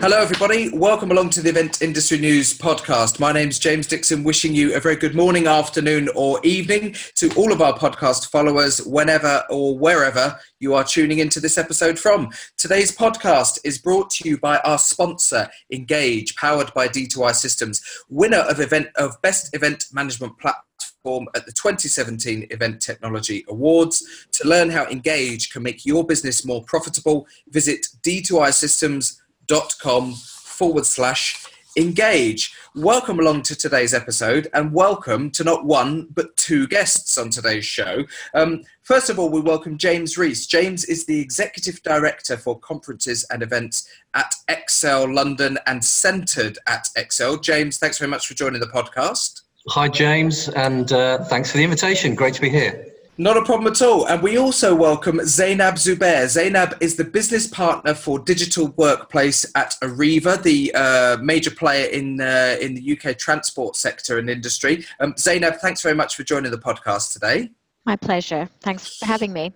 Hello, everybody. Welcome along to the Event Industry News podcast. My name's James Dixon, wishing you a very good morning, afternoon, or evening to all of our podcast followers, whenever or wherever you are tuning into this episode from. Today's podcast is brought to you by our sponsor, Engage, powered by D2I Systems, winner of event of Best Event Management Platform at the 2017 Event Technology Awards. To learn how Engage can make your business more profitable, visit d2isystems.com forward slash engage. Welcome along to today's episode and welcome to not one but two guests on today's show. Um, first of all, we welcome James Rees. James is the Executive Director for Conferences and Events at Excel London and Centred at Excel. James, thanks very much for joining the podcast. Hi, James, and uh, thanks for the invitation. Great to be here. Not a problem at all. And we also welcome Zainab Zubair. Zainab is the business partner for digital workplace at Arriva, the uh, major player in, uh, in the UK transport sector and industry. Um, Zainab, thanks very much for joining the podcast today. My pleasure. Thanks for having me.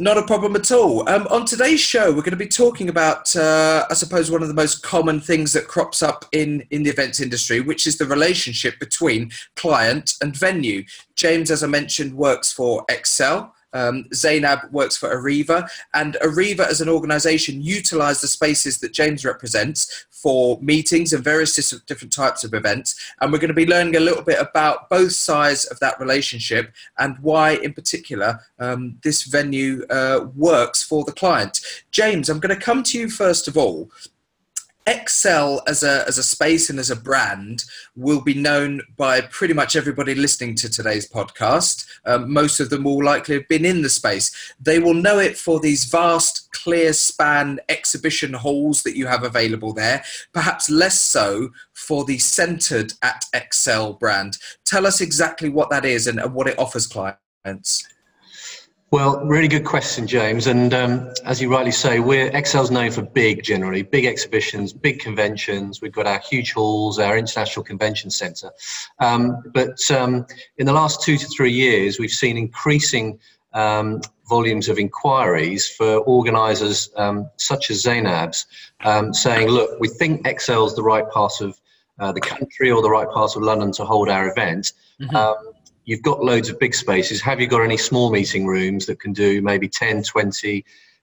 Not a problem at all. Um, on today's show, we're going to be talking about, uh, I suppose, one of the most common things that crops up in, in the events industry, which is the relationship between client and venue. James, as I mentioned, works for Excel. Um, Zainab works for Arriva, and Arriva as an organisation utilise the spaces that James represents for meetings and various different types of events. And we're going to be learning a little bit about both sides of that relationship and why, in particular, um, this venue uh, works for the client. James, I'm going to come to you first of all Excel as a, as a space and as a brand will be known by pretty much everybody listening to today's podcast. Um, most of them will likely have been in the space. They will know it for these vast, clear span exhibition halls that you have available there, perhaps less so for the Centred at Excel brand. Tell us exactly what that is and, and what it offers clients. Well, really good question, James. And um, as you rightly say, we're Excel's known for big, generally big exhibitions, big conventions. We've got our huge halls, our international convention centre. Um, but um, in the last two to three years, we've seen increasing um, volumes of inquiries for organisers um, such as Zainab's, um, saying, "Look, we think Excel's the right part of uh, the country or the right part of London to hold our event." Mm-hmm you've got loads of big spaces. Have you got any small meeting rooms that can do maybe 10, 20,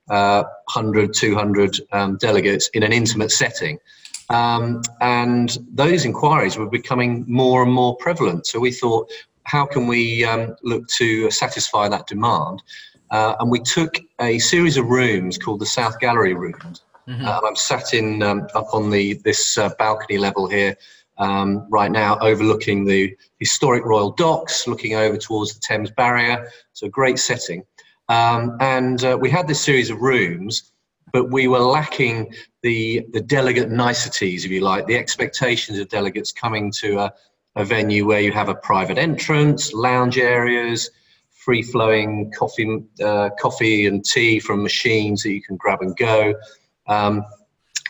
uh, 100, 200 um, delegates in an intimate setting? Um, and those inquiries were becoming more and more prevalent. So we thought, how can we um, look to satisfy that demand? Uh, and we took a series of rooms called the South Gallery rooms. Mm-hmm. Uh, I'm sat in um, up on the this uh, balcony level here um, right now overlooking the historic Royal Docks, looking over towards the Thames Barrier. So, a great setting. Um, and uh, we had this series of rooms, but we were lacking the, the delegate niceties, if you like, the expectations of delegates coming to a, a venue where you have a private entrance, lounge areas, free flowing coffee, uh, coffee and tea from machines that you can grab and go. Um,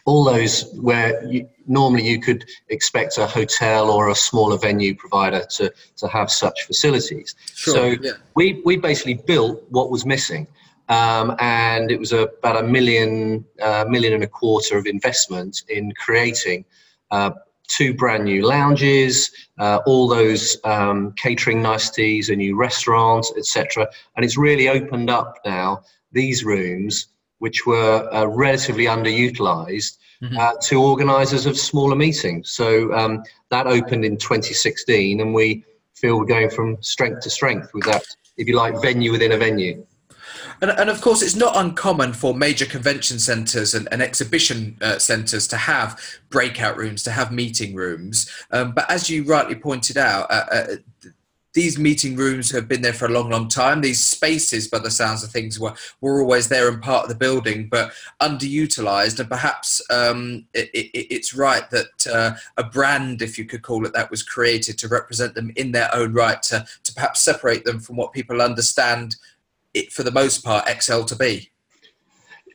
all those where you, normally you could expect a hotel or a smaller venue provider to, to have such facilities. Sure, so yeah. we, we basically built what was missing. Um, and it was a, about a million, uh, million and a quarter of investment in creating uh, two brand new lounges, uh, all those um, catering niceties, a new restaurant, etc. And it's really opened up now these rooms which were uh, relatively underutilized mm-hmm. uh, to organisers of smaller meetings. So um, that opened in 2016, and we feel we're going from strength to strength with that, if you like, venue within a venue. And, and, of course, it's not uncommon for major convention centres and, and, exhibition uh, centres to have breakout rooms, to have meeting rooms. Um, but as you rightly pointed out, uh, uh, these meeting rooms have been there for a long, long time. These spaces, by the sounds of things, were, were always there and part of the building, but underutilized. And perhaps um, it, it, it's right that uh, a brand, if you could call it that, was created to represent them in their own right, to, to perhaps separate them from what people understand it, for the most part, Excel to be.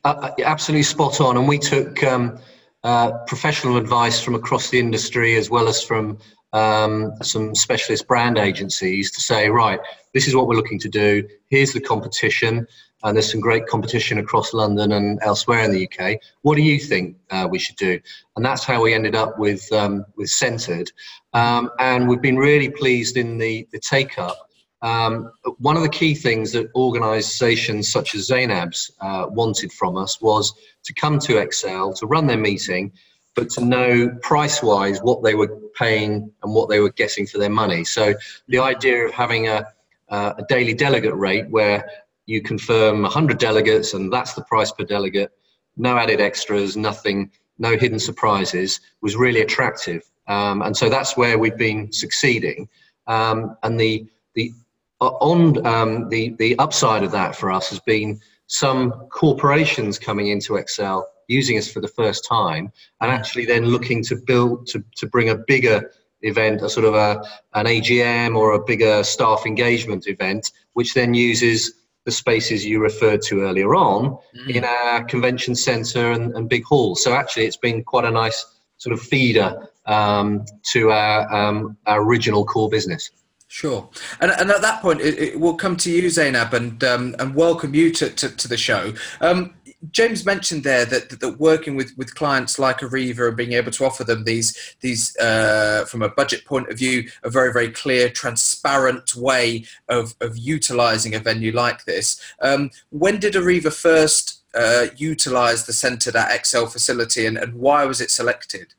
Uh, absolutely spot on. And we took um, uh, professional advice from across the industry as well as from um, some specialist brand agencies to say, right, this is what we're looking to do. Here's the competition, and there's some great competition across London and elsewhere in the UK. What do you think uh, we should do? And that's how we ended up with um, with Centred, um, and we've been really pleased in the the take up. Um, one of the key things that organisations such as Zainab's uh, wanted from us was to come to Excel to run their meeting but to know price wise what they were paying and what they were getting for their money. So the idea of having a, uh, a daily delegate rate where you confirm 100 delegates and that's the price per delegate, no added extras, nothing, no hidden surprises was really attractive. Um, and so that's where we've been succeeding. Um, and the, the, uh, on um, the, the upside of that for us has been some corporations coming into Excel using us for the first time and actually then looking to build to, to bring a bigger event a sort of a an agm or a bigger staff engagement event which then uses the spaces you referred to earlier on mm. in our convention center and, and big halls so actually it's been quite a nice sort of feeder um, to our um, our original core business Sure, and, and at that point, it, it will come to you, Zainab, and um, and welcome you to, to, to the show. Um, James mentioned there that, that working with, with clients like Arriva and being able to offer them these these uh, from a budget point of view a very very clear transparent way of, of utilizing a venue like this. Um, when did Arriva first uh, utilize the Centred at Excel facility and, and why was it selected?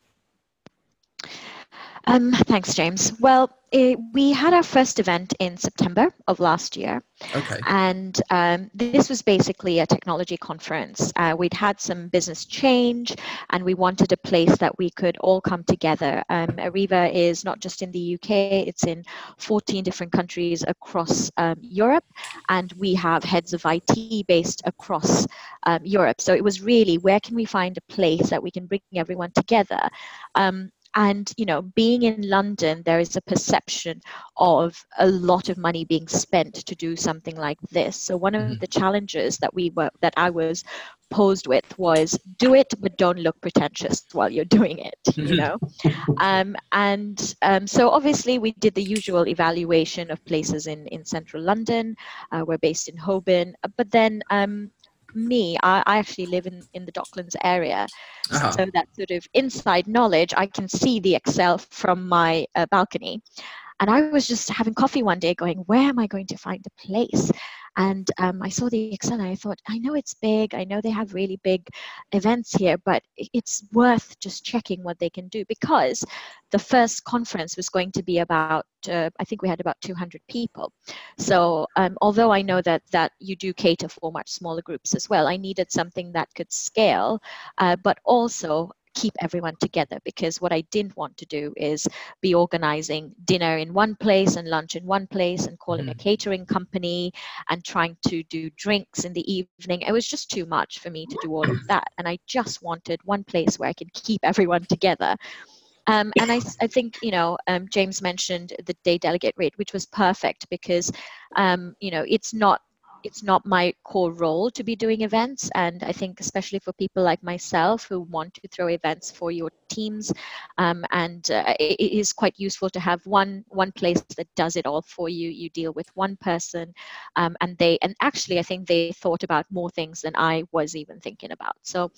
Um, thanks, James. Well, it, we had our first event in September of last year. Okay. And um, this was basically a technology conference. Uh, we'd had some business change and we wanted a place that we could all come together. Um, Arriva is not just in the UK, it's in 14 different countries across um, Europe. And we have heads of IT based across um, Europe. So it was really where can we find a place that we can bring everyone together? And you know being in london there is a perception of a lot of money being spent to do something like this so one of mm-hmm. the challenges that we were that i was posed with was do it but don't look pretentious while you're doing it you know um, and um, so obviously we did the usual evaluation of places in in central london uh, we're based in holborn but then um, me, I, I, actually live in, in the Docklands area. Uh-huh. So that sort of inside knowledge, I can see the Excel from my uh, balcony. And I was just having coffee one day going, where am I going to find a place? And um, I saw the Excel and I thought, I know it's big. I know they have really big events here, but it's worth just checking what they can do because the first conference was going to be about, uh, I think we had about 200 people. So um, although I know that, that you do cater for much smaller groups as well, I needed something that could scale, uh, but also keep everyone together because what I didn't want to do is be organizing dinner in one place and lunch in one place and calling mm. a catering company and trying to do drinks in the evening. It was just too much for me to do all of that. And I just wanted one place where I could keep everyone together. Um, and I, I think, you know, um, James mentioned the day delegate rate, which was perfect because, um, you know, it's not it's not my core role to be doing events. And i think especially for people like myself who want to throw events for your teams um, and uh, it is quite useful to have one one place that does it all for you. You deal with one person um, and they and actually i think they thought about more things than i was even thinking about. So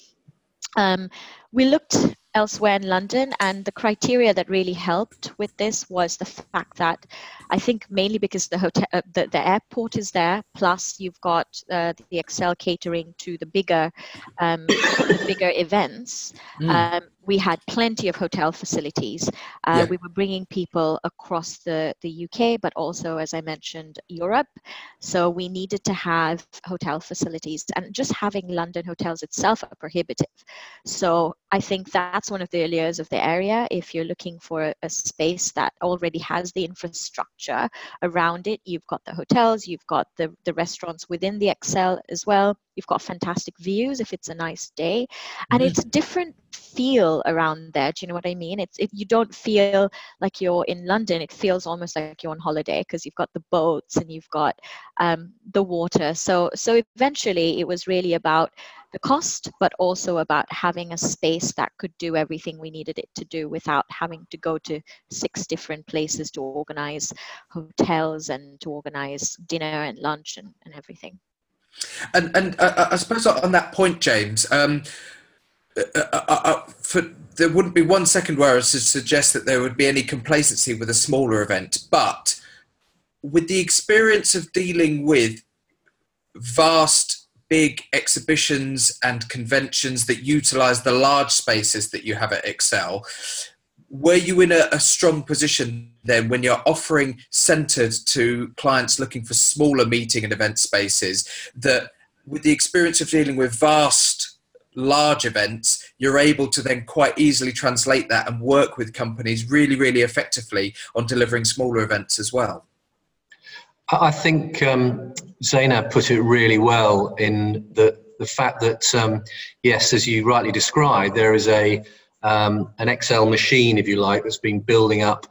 um, we looked elsewhere in London, and the criteria that really helped with this was the fact that I think mainly because the hotel, uh, the, the airport is there, plus you've got uh, the Excel catering to the bigger, um, the bigger events. Mm. Um, we had plenty of hotel facilities. Uh, yeah. We were bringing people across the, the UK, but also, as I mentioned, Europe. So we needed to have hotel facilities, and just having London hotels itself are prohibitive. So I think that's one of the allures of the area. If you're looking for a, a space that already has the infrastructure around it, you've got the hotels, you've got the, the restaurants within the Excel as well. You've got fantastic views if it's a nice day, and mm-hmm. it's different feel around there. Do you know what I mean? It's if you don't feel like you're in London, it feels almost like you're on holiday because you've got the boats and you've got um, the water. So so eventually, it was really about the cost, but also about having a space that could do everything we needed it to do without having to go to six different places to organize hotels and to organize dinner and lunch and, and everything. And and uh, I suppose on that point, James, um, uh, uh, uh, uh for, there wouldn't be one second where I would suggest that there would be any complacency with a smaller event, but with the experience of dealing with vast big exhibitions and conventions that utilize the large spaces that you have at Excel. Were you in a, a strong position then when you're offering Centred to clients looking for smaller meeting and event spaces that with the experience of dealing with vast large events, you're able to then quite easily translate that and work with companies really, really effectively on delivering smaller events as well. I think um, Zainab put it really well in the, the fact that, um, yes, as you rightly described, there is a um, an Excel machine, if you like, that's been building up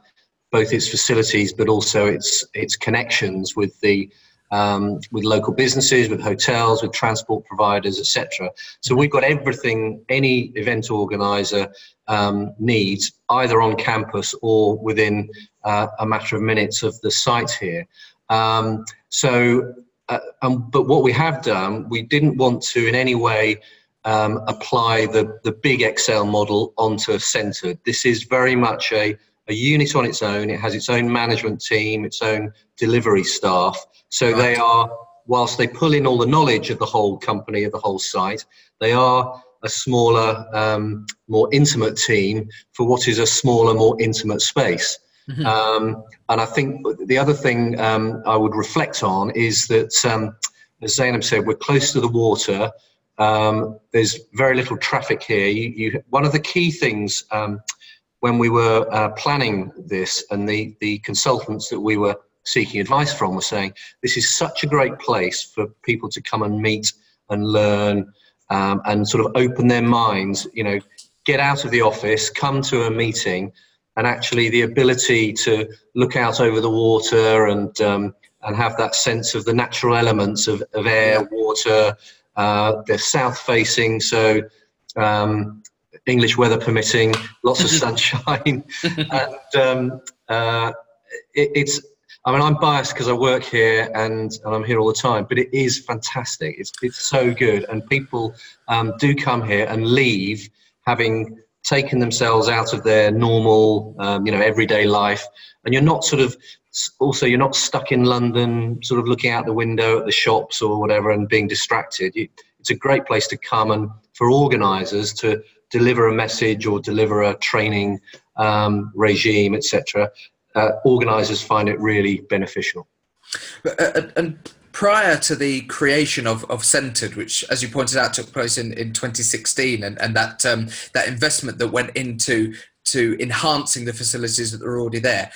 both its facilities but also its its connections with the um, with local businesses, with hotels, with transport providers, etc. So we've got everything any event organizer um, needs, either on campus or within uh, a matter of minutes of the site here. Um, so, uh, um, but what we have done, we didn't want to in any way um, apply the, the big Excel model onto a center. This is very much a, a unit on its own. It has its own management team, its own delivery staff. So right. they are, whilst they pull in all the knowledge of the whole company, of the whole site, they are a smaller, um, more intimate team for what is a smaller, more intimate space. Mm-hmm. Um, and I think the other thing um, I would reflect on is that, um, as Zainab said, we're close to the water. Um, there's very little traffic here. You, you, one of the key things um, when we were uh, planning this, and the, the consultants that we were seeking advice from were saying, this is such a great place for people to come and meet and learn um, and sort of open their minds, you know, get out of the office, come to a meeting and actually the ability to look out over the water and um, and have that sense of the natural elements of, of air, water. Uh, they're south facing, so um, English weather permitting, lots of sunshine, and um, uh, it, it's. I mean, I'm biased because I work here and, and I'm here all the time, but it is fantastic. It's it's so good, and people um, do come here and leave having taken themselves out of their normal, um, you know, everyday life, and you're not sort of also you're not stuck in London, sort of looking out the window at the shops or whatever and being distracted. You, it's a great place to come and for organisers to deliver a message or deliver a training um, regime, etc. Uh, organisers find it really beneficial. Uh, and prior to the creation of, of Centred, which, as you pointed out, took place in, in 2016, and, and that um, that investment that went into to enhancing the facilities that are already there.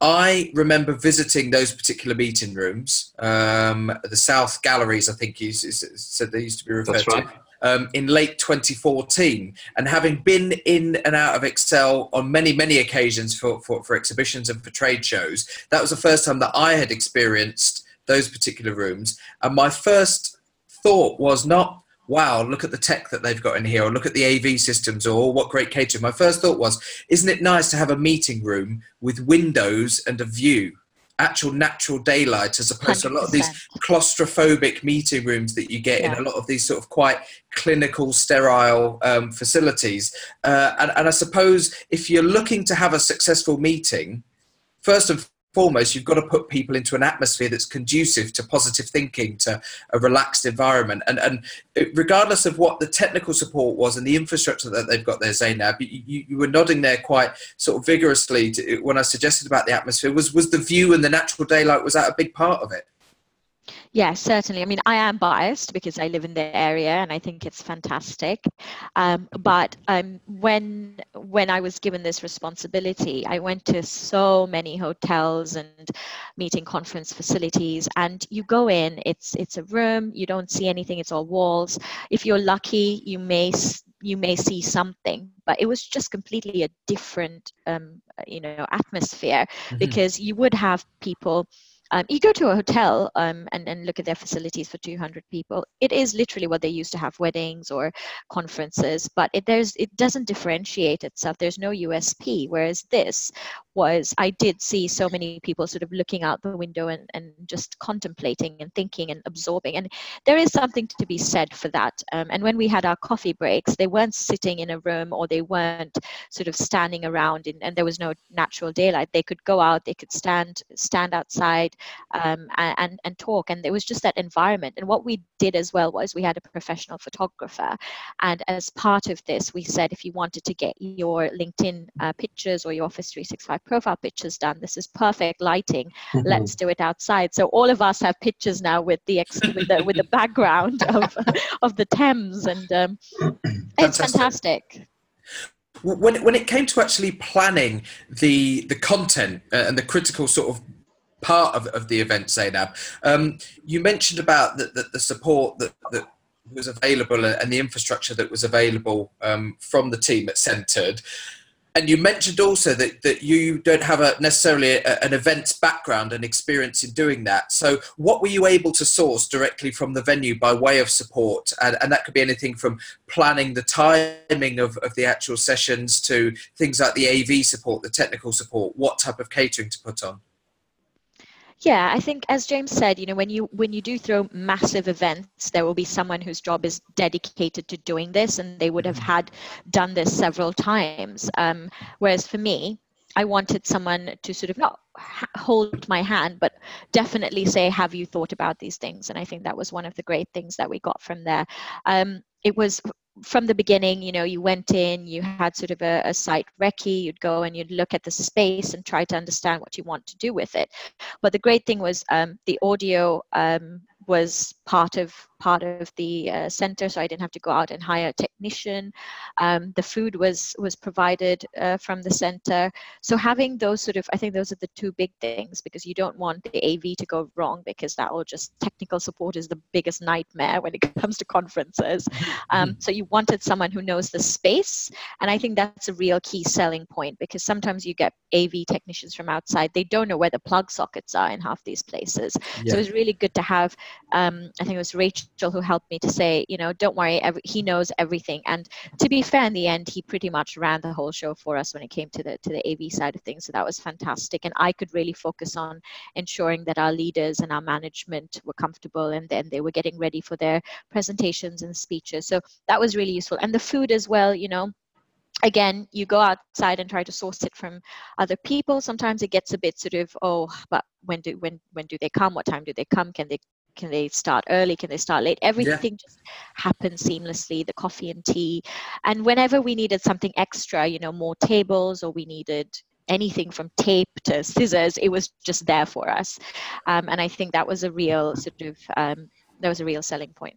I remember visiting those particular meeting rooms, um, the South Galleries, I think you said they used to be referred right. to. Um, in late 2014 and having been in and out of Excel on many, many occasions for, for, for exhibitions and for trade shows, that was the first time that I had experienced those particular rooms. And my first thought was not, wow, look at the tech that they've got in here, or look at the AV systems, or what great catering. My first thought was, isn't it nice to have a meeting room with windows and a view? Actual natural daylight, as opposed 100%. to a lot of these claustrophobic meeting rooms that you get yeah. in a lot of these sort of quite clinical, sterile um, facilities. Uh, and, and I suppose if you're looking to have a successful meeting, first and foremost, you've got to put people into an atmosphere that's conducive to positive thinking, to a relaxed environment. And, and regardless of what the technical support was and the infrastructure that they've got there, Zainab, you, you were nodding there quite sort of vigorously to, when I suggested about the atmosphere. Was, was the view and the natural daylight, was that a big part of it? Yes, certainly. I mean, I am biased because I live in the area and I think it's fantastic. Um, but um, when when I was given this responsibility, I went to so many hotels and meeting conference facilities, and you go in, it's it's a room, you don't see anything, it's all walls. If you're lucky, you may you may see something, but it was just completely a different um, you know atmosphere mm-hmm. because you would have people um, you go to a hotel um, and, and look at their facilities for 200 people. It is literally what they used to have weddings or conferences, but it, there's, it doesn't differentiate itself. There's no USP. Whereas this was, I did see so many people sort of looking out the window and, and just contemplating and thinking and absorbing. And there is something to be said for that. Um, and when we had our coffee breaks, they weren't sitting in a room or they weren't sort of standing around in, and there was no natural daylight. They could go out, they could stand stand outside um, and, and talk. And it was just that environment. And what we did as well was we had a professional photographer. And as part of this, we said if you wanted to get your LinkedIn uh, pictures or your Office 365 profile pictures done, this is perfect lighting. Mm-hmm. Let's do it outside. So all of us have pictures now with the ex- with the with the background of of the Thames, and um, it's fantastic when when it came to actually planning the the content uh, and the critical sort of part of, of the event, Zainab, um, you mentioned about the, the, the, support that, that was available and the infrastructure that was available um, from the team at Centred and you mentioned also that, that you don't have a necessarily a, an events background and experience in doing that. So, what were you able to source directly from the venue by way of support? And, and that could be anything from planning the timing of, of the actual sessions to things like the AV support, the technical support, what type of catering to put on? Yeah, I think as James said, you know, when you when you do throw massive events, there will be someone whose job is dedicated to doing this, and they would have mm-hmm. had done this several times. Um, whereas for me, I wanted someone to sort of not hold my hand, but definitely say, "Have you thought about these things?" And I think that was one of the great things that we got from there. Um, it was from the beginning, you know, you went in, you had sort of a, a site recce, you'd go and you'd look at the space and try to understand what you want to do with it. But the great thing was um, the audio um, was part of part of the uh, center, so I didn't have to go out and hire a technician. Um, the food was was provided uh, from the center. So having those sort of, I think those are the two big things because you don't want the AV to go wrong because that will just technical support is the biggest nightmare when it comes to conferences. Um, mm-hmm. so you wanted someone who knows the space, and I think that's a real key selling point because sometimes you get AV technicians from outside, they don't know where the plug sockets are in half these places. Yeah. So was really good to have. Um, I think it was Rachel who helped me to say, you know, don't worry, every, he knows everything. And to be fair, in the end, he pretty much ran the whole show for us when it came to the to the AV side of things. So that was fantastic, and I could really focus on ensuring that our leaders and our management were comfortable, and then they were getting ready for their presentations and speeches. So that was really useful, and the food as well. You know, again you go outside and try to source it from other people sometimes it gets a bit sort of oh but when do when when do they come what time do they come can they can they start early? Can they start late? Everything yeah. just happens seamlessly the coffee and tea. And whenever we needed something extra you know more tables or we needed anything from tape to scissors it was just there for us. Um, and i think that was a real sort of um, that was a real selling point.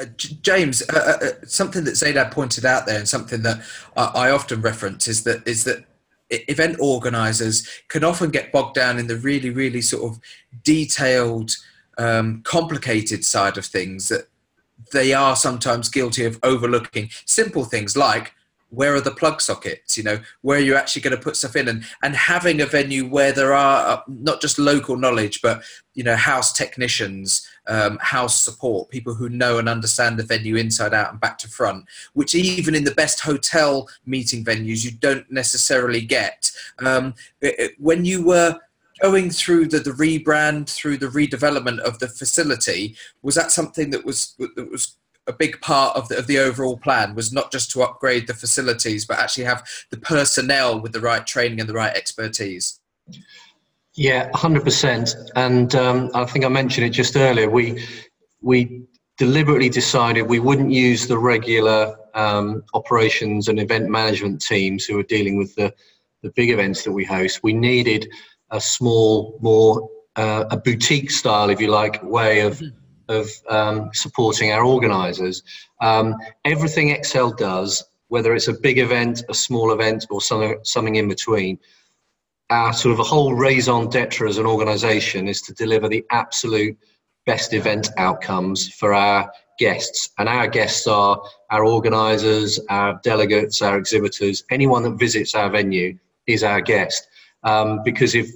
Uh, James, uh, uh, uh, something that Zainab pointed out there, and something that I, I often reference is that is that event organisers can often get bogged down in the really, really sort of detailed um, complicated side of things that they are sometimes guilty of overlooking. Simple things like where are the plug sockets? You know where you're you actually going to put stuff in? And and having a venue where there are uh, not just local knowledge but you know house technicians um, house support people who know and understand the venue inside out and back to front which even in the best hotel meeting venues you don't necessarily get. Um, when you were going through the, the rebrand, through the redevelopment of the facility, was that something that was that was a big part of the, of the overall plan was not just to upgrade the facilities, but actually have the personnel with the right training and the right expertise. Yeah, hundred percent. And um, I think I mentioned it just earlier. We we deliberately decided we wouldn't use the regular um, operations and event management teams who are dealing with the the big events that we host. We needed a small, more uh, a boutique style, if you like, way of mm-hmm. of um, supporting our organisers. Um, everything Excel does, whether it's a big event, a small event, or something something in between, our sort of a whole raison d'être as an organisation is to deliver the absolute best event outcomes for our guests. And our guests are our organisers, our delegates, our exhibitors, anyone that visits our venue is our guest. Um, because if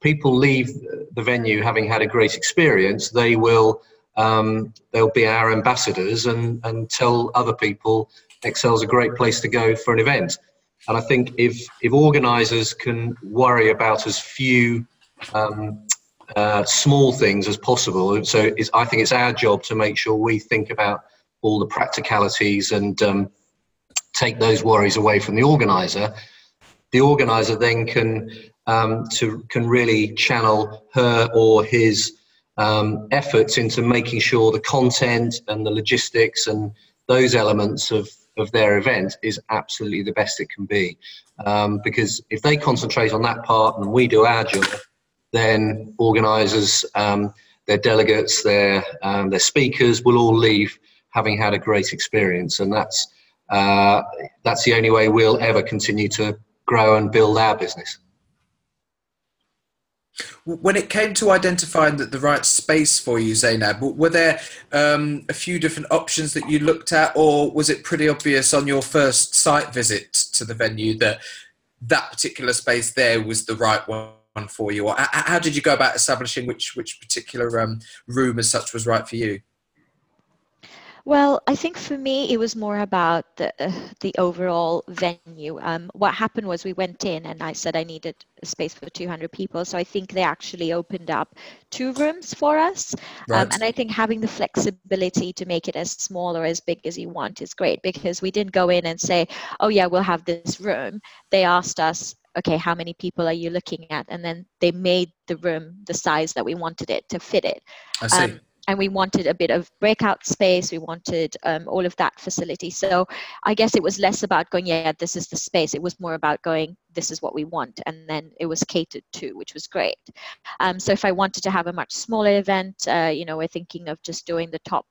people leave the venue having had a great experience, they will um, they'll be our ambassadors and, and tell other people Excel's a great place to go for an event. And I think if if organisers can worry about as few um, uh, small things as possible, so I think it's our job to make sure we think about all the practicalities and um, take those worries away from the organizer. The organizer then can um, to can really channel her or his um, efforts into making sure the content and the logistics and those elements of of their event is absolutely the best it can be. Um, because if they concentrate on that part and we do our job, then organisers, um, their delegates, their um, their speakers will all leave having had a great experience, and that's uh, that's the only way we'll ever continue to grow and build our business. When it came to identifying the, the right space for you, Zainab, were there um, a few different options that you looked at, or was it pretty obvious on your first site visit to the venue that that particular space there was the right one for you? Or how did you go about establishing which which particular um, room as such was right for you? Well, I think for me, it was more about the uh, the overall venue. Um, what happened was we went in, and I said I needed a space for 200 people. So I think they actually opened up two rooms for us. Um, right. Um, and I think having the flexibility to make it as small or as big as you want is great because we didn't go in and say, "Oh yeah, we'll have this room." They asked us, okay, how many people are you looking at? And then they made the room the size that we wanted it to fit it. I see. Um, and we wanted a bit of breakout space we wanted um, all of that facility. So i guess it was less about going yeah this is the space. It was more about going this is what we want and then it was catered to which was great. Um, so if i wanted to have a much smaller event uh, you know we're thinking of just doing the top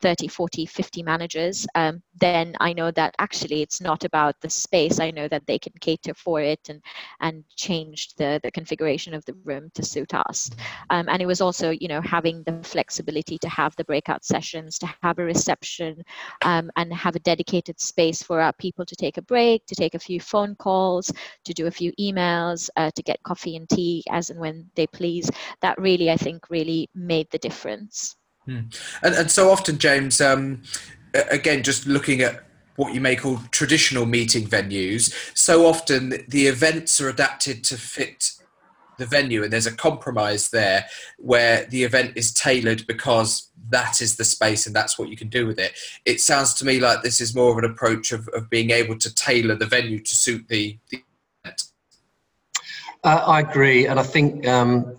30 40 50 managers um, then i know that actually it's not about the space. I know that they can cater for it and and change the the configuration of the room to suit us. Um, and it was also you know having the flexibility to have the breakout sessions to have a reception um, and have a dedicated space for our people to take a break to take a few phone calls to do a few emails uh, to get coffee and tea as and when they please that really i think really made the difference Hmm. And, and so often, James, um, again, just looking at what you may call traditional meeting venues, so often the events are adapted to fit the venue, and there's a compromise there where the event is tailored because that is the space and that's what you can do with it. It sounds to me like this is more of an approach of, of being able to tailor the venue to suit the, the. Uh, I agree, and I think um,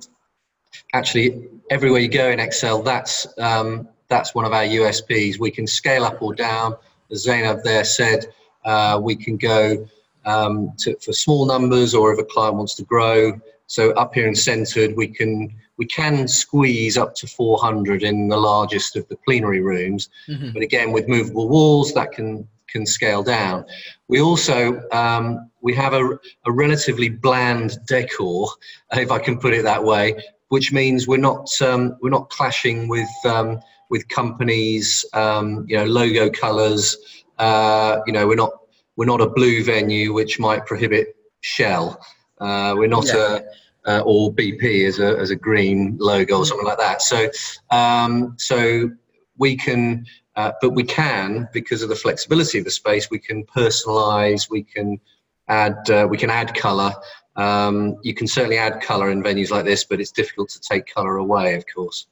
actually everywhere you go in Excel, that's um, that's one of our USPs. We can scale up or down. As Zainab there said, uh, we can go um, to, for small numbers, or if a client wants to grow. So up here in Centred, we can we can squeeze up to 400 in the largest of the plenary rooms. Mm-hmm. But again, with movable walls, that can can scale down. We also um, we have a, a relatively bland decor, if I can put it that way, which means we're not um, we're not clashing with um, with companies, um, you know, logo colours. Uh, you know, we're not we're not a blue venue which might prohibit Shell. Uh, we're not yeah. a uh, or BP as a as a green logo or something like that. So um, so we can, uh, but we can because of the flexibility of the space. We can personalise. We can add uh, we can add colour um, you can certainly add colour in venues like this, but it's difficult to take colour away, of course.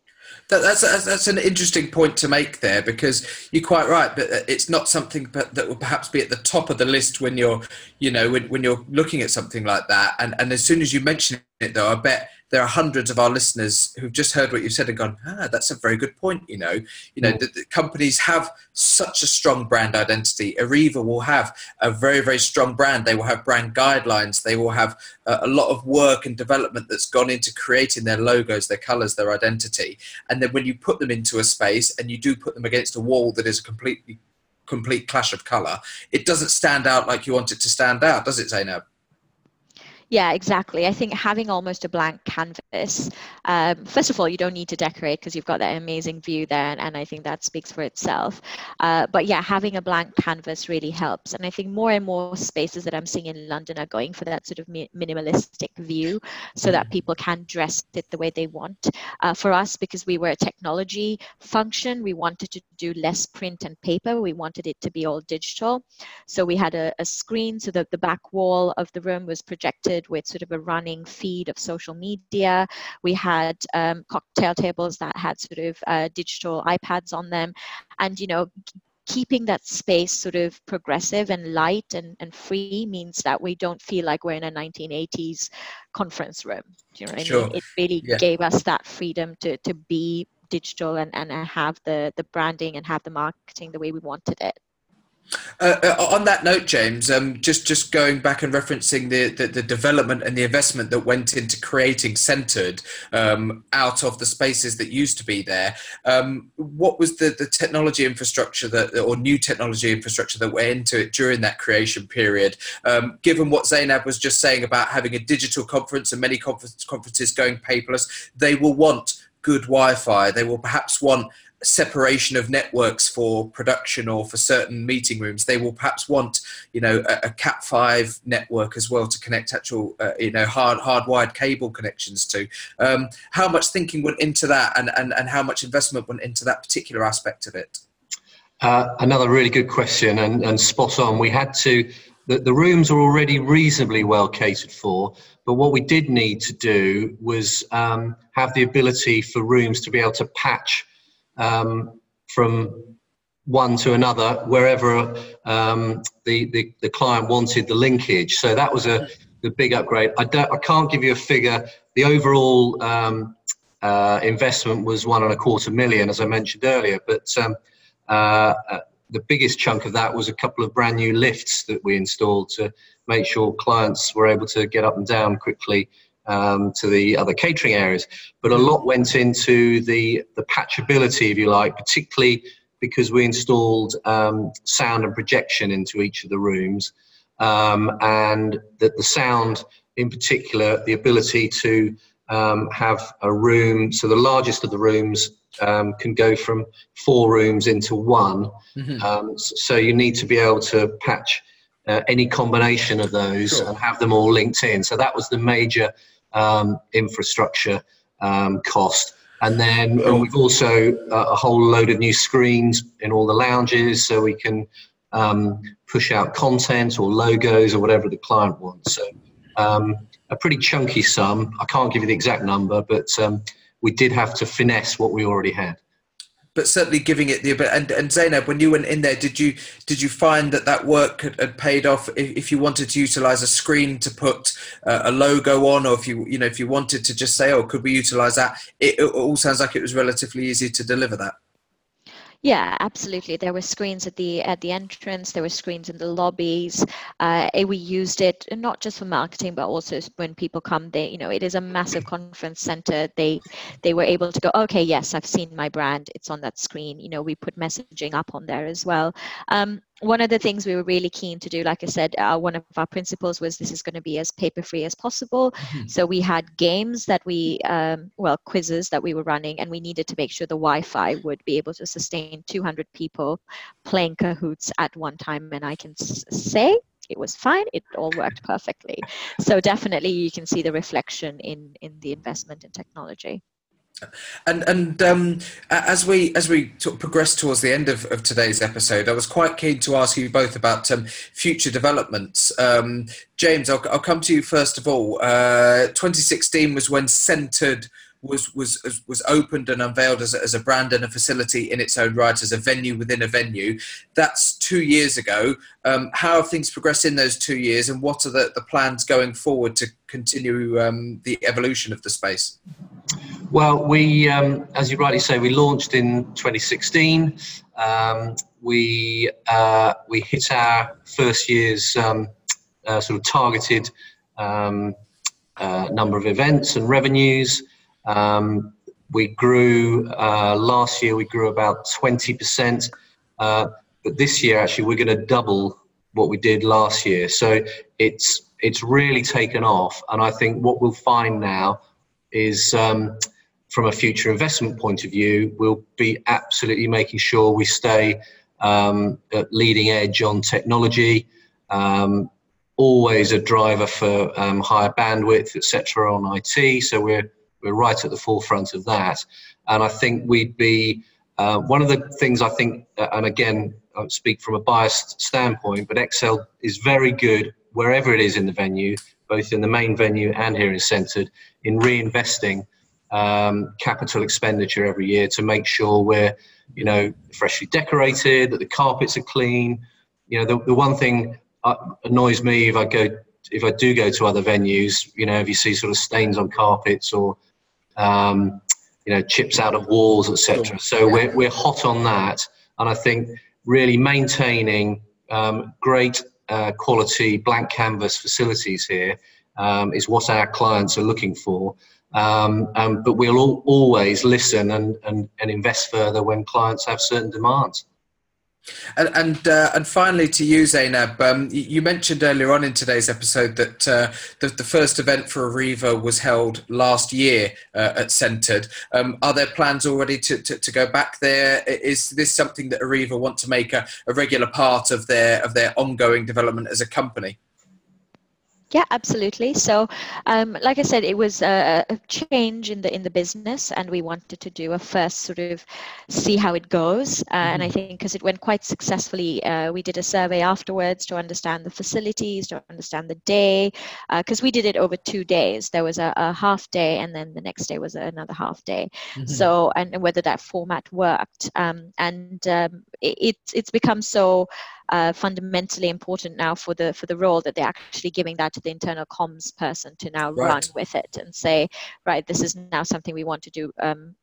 That, that's that's an interesting point to make there because you're quite right, but it's not something that will perhaps be at the top of the list when you're, you know, when, when you're looking at something like that. And and as soon as you mention it, though, I bet there are hundreds of our listeners who've just heard what you've said and gone, ah, that's a very good point. You know, you know, mm. the, the companies have such a strong brand identity. Arriva will have a very, very strong brand. They will have brand guidelines. They will have a, a lot of work and development that's gone into creating their logos, their colors, their identity. And then when you put them into a space and you do put them against a wall that is a completely complete clash of color, it doesn't stand out like you want it to stand out, does it, Zainab? Yeah, exactly. I think having almost a blank canvas, um, first of all, you don't need to decorate because you've got that amazing view there, and, and I think that speaks for itself. Uh, but yeah, having a blank canvas really helps. And I think more and more spaces that I'm seeing in London are going for that sort of mi- minimalistic view so that mm. people can dress it the way they want. Uh, for us, because we were a technology function, we wanted to do less print and paper. We wanted it to be all digital. So we had a, a screen so that the back wall of the room was projected started with sort of a running feed of social media. We had um, cocktail tables that had sort of uh, digital iPads on them, and you know keeping that space sort of progressive and light and, and free means that we don't feel like we're in a 1980s conference room. Do you know what sure. I mean? It really yeah. gave us that freedom to, to be digital and, and have the, the branding and have the marketing the way we wanted it. Uh, uh, on that note, James, um, just just going back and referencing the, the, the, development and the investment that went into creating Centred um, out of the spaces that used to be there. Um, what was the, the technology infrastructure that, or new technology infrastructure that went into it during that creation period? Um, given what Zainab was just saying about having a digital conference and many conference, conferences going paperless, they will want good Wi-Fi. They will perhaps want separation of networks for production or for certain meeting rooms. They will perhaps want, you know, a, a Cat5 network as well to connect actual, uh, you know, hard hardwired cable connections to. Um, how much thinking went into that, and, and and how much investment went into that particular aspect of it? Uh, another really good question and, and spot on. We had to. The, the rooms are already reasonably well catered for, but what we did need to do was um, have the ability for rooms to be able to patch um, from one to another wherever um, the, the, the, client wanted the linkage. So that was a the big upgrade. I, don't, I can't give you a figure. The overall um, uh, investment was one and a quarter million, as I mentioned earlier, but um, uh, uh, the biggest chunk of that was a couple of brand new lifts that we installed to make sure clients were able to get up and down quickly um, to the other catering areas. But a lot went into the, the patchability, if you like, particularly because we installed um, sound and projection into each of the rooms. Um, and that the sound, in particular, the ability to um, have a room, so the largest of the rooms um, can go from four rooms into one. Mm-hmm. Um, so you need to be able to patch uh, any combination of those sure. and have them all linked in. So that was the major um, infrastructure um, cost. And then we've also uh, a whole load of new screens in all the lounges so we can um, push out content or logos or whatever the client wants. So um, a pretty chunky sum. I can't give you the exact number, but um, we did have to finesse what we already had but certainly giving it the and and Zainab, when you went in there, did you did you find that that work had, had paid off? If, if, you wanted to utilize a screen to put uh, a logo on, or if you you know if you wanted to just say, oh, could we utilize that? It, it all sounds like it was relatively easy to deliver that. Yeah, absolutely. There were screens at the at the entrance. There were screens in the lobbies. Uh, we used it not just for marketing, but also when people come. They, you know, it is a massive conference center. They they were able to go. Okay, yes, I've seen my brand. It's on that screen. You know, we put messaging up on there as well. Um, one of the things we were really keen to do, like I said, uh, one of our principles was this is going to be as paper free as possible. Mm-hmm. So we had games that we, um, well, quizzes that we were running, and we needed to make sure the Wi Fi would be able to sustain 200 people playing Kahoots at one time. And I can s- say it was fine it all worked perfectly so definitely you can see the reflection in in the investment in technology and and um, as we as we progress towards the end of, of today's episode, I was quite keen to ask you both about um, future developments. Um, James, I'll, I'll come to you first of all. Uh, 2016 was when Centred was was was opened and unveiled as a, as a brand and a facility in its own right, as a venue within a venue. That's two years ago. Um, how have things progressed in those two years, and what are the, the plans going forward to continue um, the evolution of the space? Well, we, um, as you rightly say, we launched in 2016. Um, we uh, we hit our first year's um, uh, sort of targeted um, uh, number of events and revenues. Um, we grew uh, last year. We grew about 20%, uh, but this year actually we're going to double what we did last year. So it's it's really taken off. And I think what we'll find now is, um, from a future investment point of view, we'll be absolutely making sure we stay um, at leading edge on technology. Um, always a driver for um, higher bandwidth, etc. on IT. So we're we're right at the forefront of that. And I think we'd be uh, one of the things I think, uh, and again, I speak from a biased standpoint, but Excel is very good wherever it is in the venue, both in the main venue and here in Centred, in reinvesting um, capital expenditure every year to make sure we're, you know, freshly decorated, that the carpets are clean. You know, the, the one thing uh, annoys me if I go if I do go to other venues, you know, if you see sort of stains on carpets or um, you know chips out of walls, etc. So we're we're hot on that, and I think really maintaining um, great uh, quality blank canvas facilities here um, is what our clients are looking for. Um, um, but we'll all, always listen and, and, and invest further when clients have certain demands. And and, uh, and finally, to you, Zainab, um, you mentioned earlier on in today's episode that uh, the, the, first event for Arriva was held last year uh, at Centred. Um, are there plans already to, to, to, go back there? Is this something that Arriva want to make a, a regular part of their of their ongoing development as a company? Yeah, absolutely. So, um, like I said, it was a, a, change in the in the business, and we wanted to do a first sort of see how it goes. Uh, mm-hmm. And I think because it went quite successfully, uh, we did a survey afterwards to understand the facilities, to understand the day, because uh, we did it over two days. There was a, a, half day, and then the next day was another half day. Mm-hmm. So, and, and, whether that format worked, um, and um, it, it's become so uh, fundamentally important now for the for the role that they're actually giving that to the internal comms person to now right. run with it and say, right, this is now something we want to do um,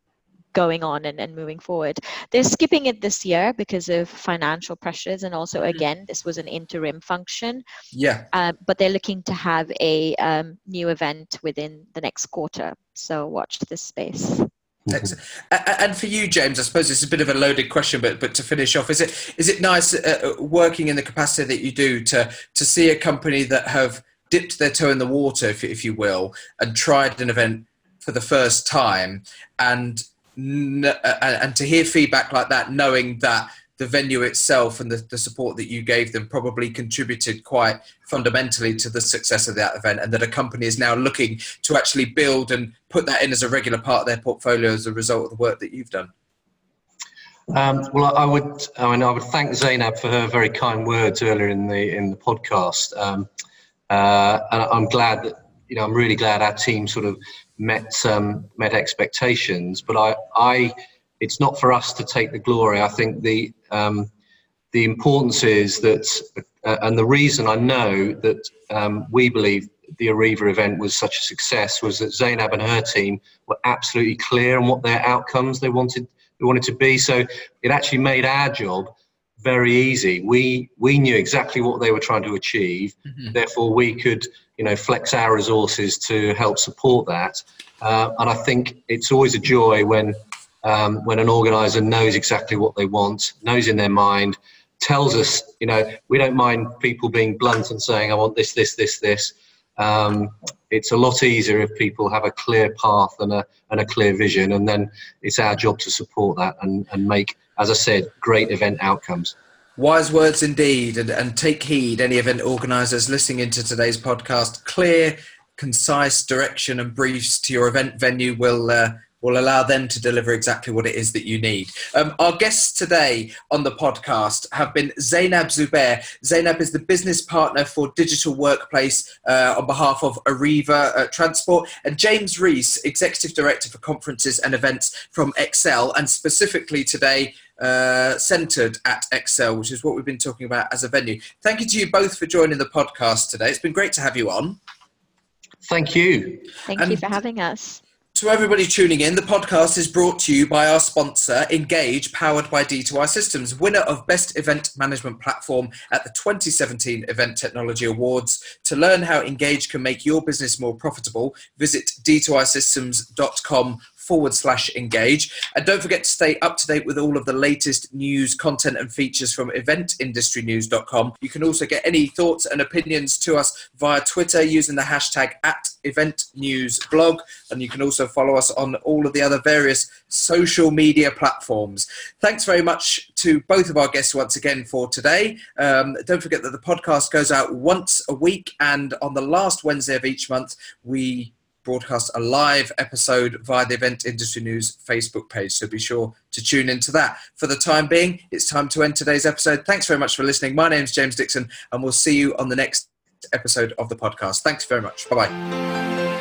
going on and, and moving forward. They're skipping it this year because of financial pressures, and also mm-hmm. again, this was an interim function. Yeah. Uh, but they're looking to have a um, new event within the next quarter. So watch this space. And for you, James, I suppose it's a bit of a loaded question, but but to finish off, is it is it nice uh, uh, working in the capacity that you do to to see a company that have dipped their toe in the water, if, if you will, and tried an event for the first time, and and to hear feedback like that, knowing that the venue itself and the, the support that you gave them probably contributed quite fundamentally to the success of that event and that a company is now looking to actually build and put that in as a regular part of their portfolio as a result of the work that you've done um, well, I would. I mean, I would thank Zainab for her very kind words earlier in the in the podcast, um, uh, and I'm glad that you know. I'm really glad our team sort of met um, met expectations. But I, I it's not for us to take the glory. I think the um, the importance is that, uh, and the reason I know that um, we believe the Arriva event was such a success was that Zainab and her team were absolutely clear on what their outcomes they wanted they wanted to be. So it actually made our job very easy. We we knew exactly what they were trying to achieve. Mm-hmm. Therefore, we could you know flex our resources to help support that. Uh, and I think it's always a joy when um, when an organizer knows exactly what they want, knows in their mind, tells us, you know, we don't mind people being blunt and saying, I want this, this, this, this. Um, it's a lot easier if people have a clear path and a, and a clear vision, and then it's our job to support that and, and make, as I said, great event outcomes. Wise words indeed, and, and take heed, any event organisers listening into today's podcast. Clear, concise direction and briefs to your event venue will uh, will allow them to deliver exactly what it is that you need. Um, our guests today on the podcast have been Zainab Zubair. Zainab is the business partner for Digital Workplace uh, on behalf of Arriva uh, Transport, and James Rees, Executive Director for Conferences and Events from ExCeL, and specifically today, uh, Centred at ExCeL, which is what we've been talking about as a venue. Thank you to you both for joining the podcast today. It's been great to have you on. Thank you. Thank and you for having us. To everybody tuning in, the podcast is brought to you by our sponsor, Engage, powered by D2I Systems, winner of Best Event Management Platform at the 2017 Event Technology Awards. To learn how Engage can make your business more profitable, visit d2isystems.com forward slash engage. And don't forget to stay up to date with all of the latest news, content, and features from eventindustrynews.com. You can also get any thoughts and opinions to us via Twitter using the hashtag at eventnewsblog. And you can also follow us on all of the other various social media platforms. Thanks very much to both of our guests once again for today. Um, don't forget that the podcast goes out once a week, and on the last Wednesday of each month, we broadcast a live episode via the Event Industry News Facebook page. So be sure to tune into that. For the time being, it's time to end today's episode. Thanks very much for listening. My name's James Dixon, and we'll see you on the next episode of the podcast. Thanks very much. Bye bye.